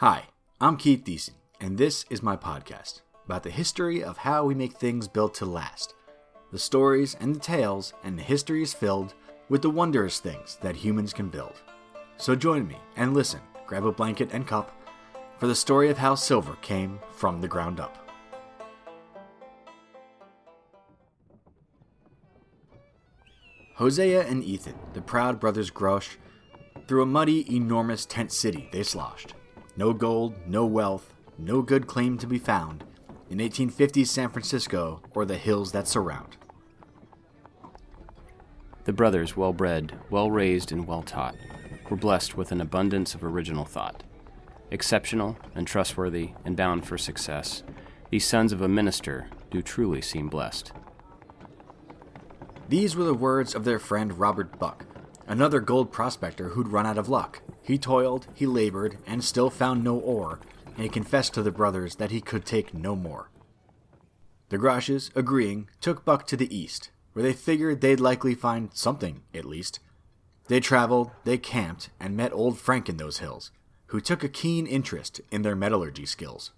Hi, I'm Keith Decent, and this is my podcast about the history of how we make things built to last. The stories and the tales and the history is filled with the wondrous things that humans can build. So join me and listen, grab a blanket and cup, for the story of how silver came from the ground up. Hosea and Ethan, the proud brothers Grosh, through a muddy, enormous tent city they sloshed. No gold, no wealth, no good claim to be found in 1850s San Francisco or the hills that surround. The brothers, well bred, well raised, and well taught, were blessed with an abundance of original thought. Exceptional and trustworthy and bound for success, these sons of a minister do truly seem blessed. These were the words of their friend Robert Buck, another gold prospector who'd run out of luck. He toiled, he labored, and still found no ore, and he confessed to the brothers that he could take no more. The Groshes, agreeing, took Buck to the east, where they figured they'd likely find something, at least. They traveled, they camped, and met old Frank in those hills, who took a keen interest in their metallurgy skills.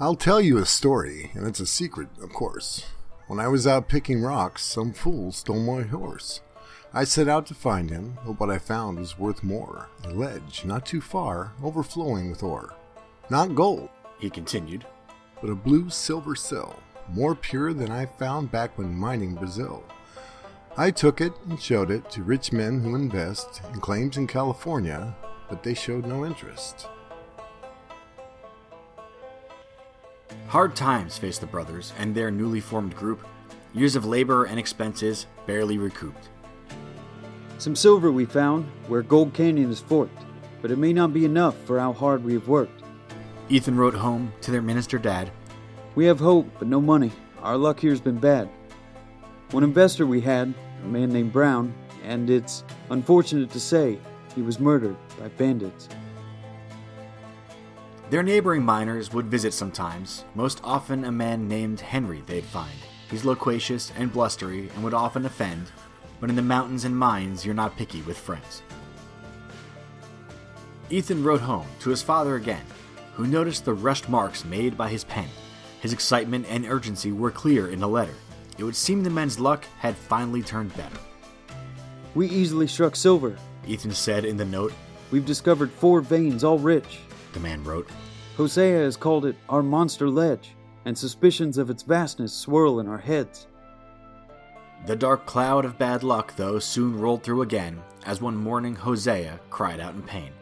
I'll tell you a story, and it's a secret, of course. When I was out picking rocks, some fool stole my horse. I set out to find him, but what I found was worth more a ledge not too far, overflowing with ore. Not gold, He continued, but a blue silver sill, more pure than I found back when mining Brazil. I took it and showed it to rich men who invest in claims in California, but they showed no interest. Hard times faced the brothers and their newly formed group. Years of labor and expenses barely recouped. Some silver we found where Gold Canyon is forked, but it may not be enough for how hard we have worked. Ethan wrote home to their minister dad. We have hope, but no money. Our luck here's been bad. One investor we had, a man named Brown, and it's unfortunate to say he was murdered by bandits. Their neighboring miners would visit sometimes, most often a man named Henry they'd find. He's loquacious and blustery and would often offend, but in the mountains and mines you're not picky with friends. Ethan wrote home to his father again, who noticed the rushed marks made by his pen. His excitement and urgency were clear in the letter. It would seem the men's luck had finally turned better. We easily struck silver. Ethan said in the note, We've discovered four veins, all rich. the man wrote. Hosea has called it our monster ledge, and suspicions of its vastness swirl in our heads. The dark cloud of bad luck, though, soon rolled through again as one morning Hosea cried out in pain.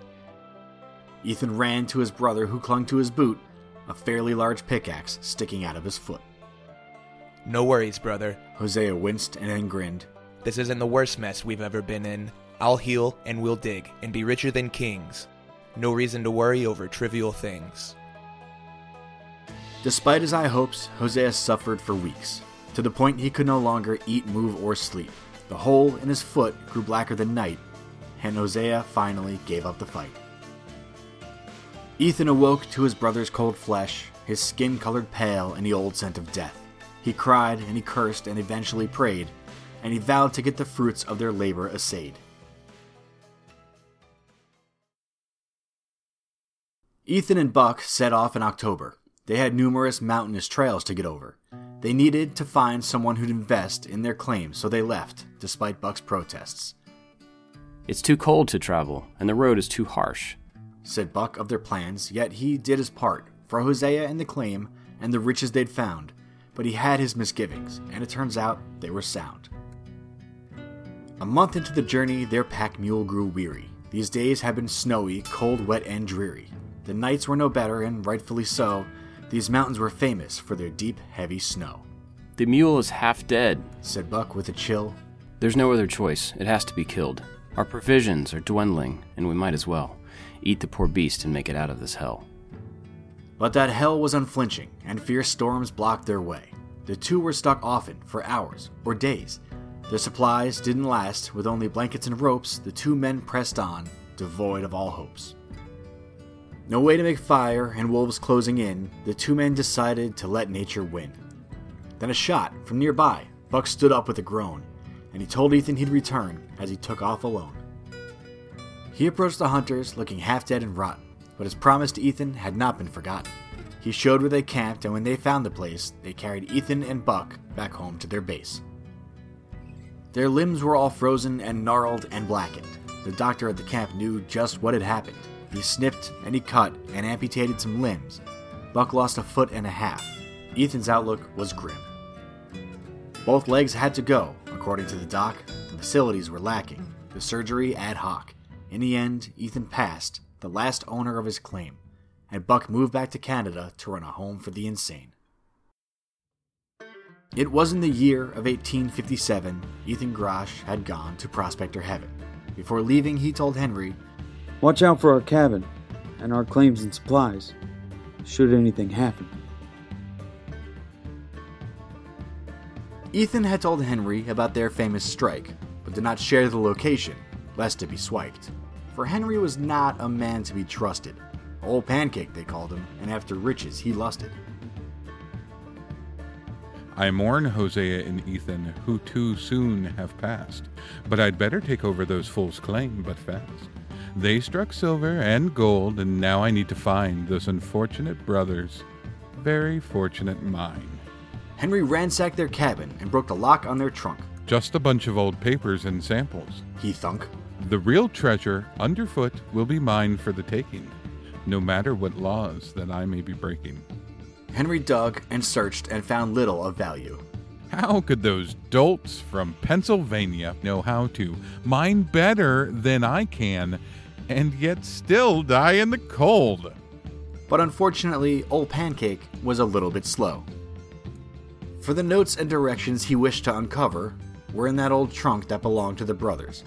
Ethan ran to his brother, who clung to his boot, a fairly large pickaxe sticking out of his foot. No worries, brother. Hosea winced and then grinned. This isn't the worst mess we've ever been in. I'll heal and we'll dig and be richer than kings. No reason to worry over trivial things. Despite his high hopes, Hosea suffered for weeks, to the point he could no longer eat, move, or sleep. The hole in his foot grew blacker than night, and Hosea finally gave up the fight. Ethan awoke to his brother's cold flesh, his skin colored pale, and the old scent of death. He cried and he cursed and eventually prayed, and he vowed to get the fruits of their labor assayed. Ethan and Buck set off in October. They had numerous mountainous trails to get over. They needed to find someone who'd invest in their claim, so they left, despite Buck's protests. It's too cold to travel, and the road is too harsh. Said Buck of their plans, yet he did his part for Hosea and the claim and the riches they'd found, but he had his misgivings, and it turns out they were sound. A month into the journey, their pack mule grew weary. These days had been snowy, cold, wet, and dreary. The nights were no better, and rightfully so. These mountains were famous for their deep, heavy snow, The mule is half dead. said Buck with a chill. There's no other choice. It has to be killed. Our provisions are dwindling, and we might as well eat the poor beast and make it out of this hell. But that hell was unflinching, and fierce storms blocked their way. The two were stuck often for hours or days. Their supplies didn't last. With only blankets and ropes, the two men pressed on, devoid of all hopes. No way to make fire, and wolves closing in, the two men decided to let nature win. Then a shot from nearby. Buck stood up with a groan, and he told Ethan he'd return as he took off alone. He approached the hunters looking half dead and rotten, but his promise to Ethan had not been forgotten. He showed where they camped, and when they found the place, they carried Ethan and Buck back home to their base. Their limbs were all frozen and gnarled and blackened. The doctor at the camp knew just what had happened. He snipped and he cut and amputated some limbs. Buck lost a foot and a half. Ethan's outlook was grim. Both legs had to go, according to the doc. The facilities were lacking, the surgery ad hoc. In the end, Ethan passed, the last owner of his claim, and Buck moved back to Canada to run a home for the insane. It was in the year of 1857 Ethan Grosh had gone to Prospector Heaven. Before leaving, he told Henry, Watch out for our cabin and our claims and supplies, should anything happen. Ethan had told Henry about their famous strike, but did not share the location, lest it be swiped. For Henry was not a man to be trusted. Old Pancake, they called him, and after riches he lusted. I mourn Hosea and Ethan, who too soon have passed. But I'd better take over those fools' claim, but fast. They struck silver and gold, and now I need to find those unfortunate brothers. Very fortunate mine. Henry ransacked their cabin and broke the lock on their trunk. Just a bunch of old papers and samples. He thunk. The real treasure, underfoot, will be mine for the taking, no matter what laws that I may be breaking. Henry dug and searched and found little of value. How could those dolts from Pennsylvania know how to mine better than I can and yet still die in the cold? But unfortunately, Old Pancake was a little bit slow. For the notes and directions he wished to uncover were in that old trunk that belonged to the brothers.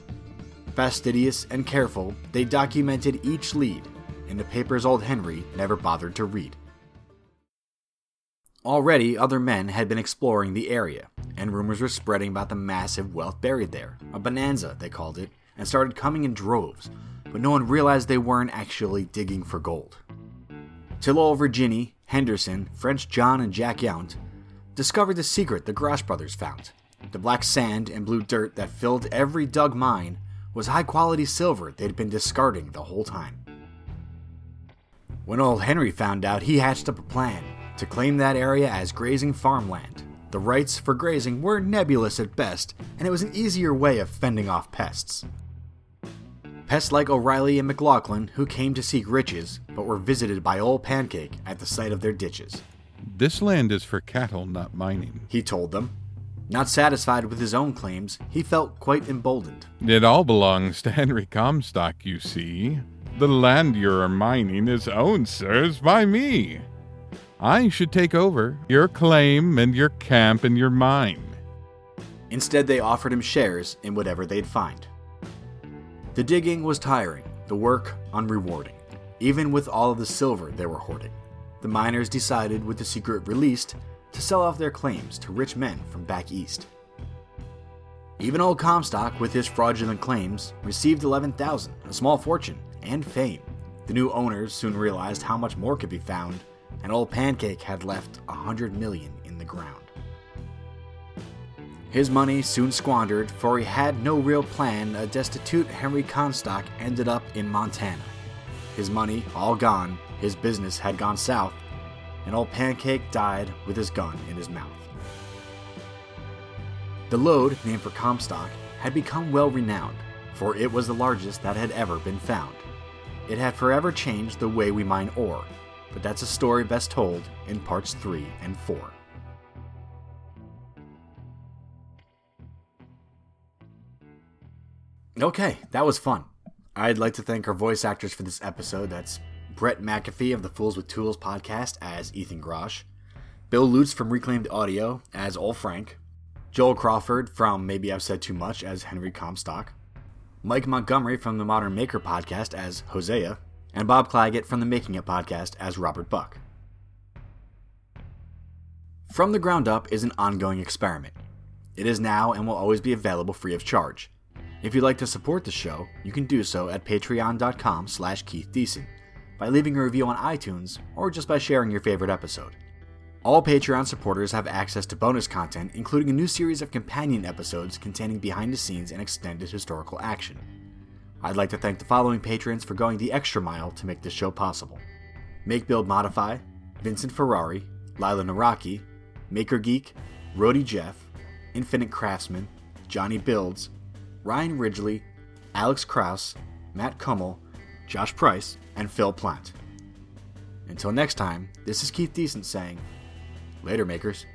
Fastidious and careful, they documented each lead in the papers old Henry never bothered to read. Already, other men had been exploring the area, and rumors were spreading about the massive wealth buried there. A bonanza, they called it, and started coming in droves, but no one realized they weren't actually digging for gold. Till old Virginny, Henderson, French John, and Jack Yount discovered the secret the Grosh brothers found. The black sand and blue dirt that filled every dug mine was high quality silver they'd been discarding the whole time. When old Henry found out, he hatched up a plan to claim that area as grazing farmland. The rights for grazing were nebulous at best, and it was an easier way of fending off pests. Pests like O'Reilly and McLaughlin, who came to seek riches, but were visited by Old Pancake at the sight of their ditches. This land is for cattle, not mining. He told them. Not satisfied with his own claims, he felt quite emboldened. It all belongs to Henry Comstock, you see. The land you're mining is owned, sirs, by me. I should take over your claim and your camp and your mine. Instead, they offered him shares in whatever they'd find. The digging was tiring, the work unrewarding, even with all of the silver they were hoarding. The miners decided, with the secret released, to sell off their claims to rich men from back east. Even old Comstock, with his fraudulent claims, received 11,000, a small fortune, and fame. The new owners soon realized how much more could be found, and old Pancake had left a hundred million in the ground. His money soon squandered, for he had no real plan. A destitute Henry Comstock ended up in Montana. His money all gone, his business had gone south, and old Pancake died with his gun in his mouth. The lode, named for Comstock, had become well renowned, for it was the largest that had ever been found. It had forever changed the way we mine ore, but that's a story best told in parts 3 and 4. Okay, that was fun. I'd like to thank our voice actors for this episode. That's Brett McAfee of the Fools with Tools podcast as Ethan Grosh, Bill Lutz from Reclaimed Audio as Old Frank, Joel Crawford from Maybe I've Said Too Much as Henry Comstock, Mike Montgomery from the Modern Maker podcast as Hosea, and Bob Clagett from the Making It podcast as Robert Buck. From the Ground Up is an ongoing experiment. It is now and will always be available free of charge. If you'd like to support the show, you can do so at patreon.com slash Keith Decent, by leaving a review on iTunes, or just by sharing your favorite episode. All Patreon supporters have access to bonus content, including a new series of companion episodes containing behind the scenes and extended historical action. I'd like to thank the following patrons for going the extra mile to make this show possible Make Build Modify, Vincent Ferrari, Lila Naraki, Maker Geek, Rody Jeff, Infinite Craftsman, Johnny Builds, Ryan Ridgely, Alex Kraus, Matt Kummel, Josh Price, and Phil Plant. Until next time, this is Keith Decent saying, Later, makers.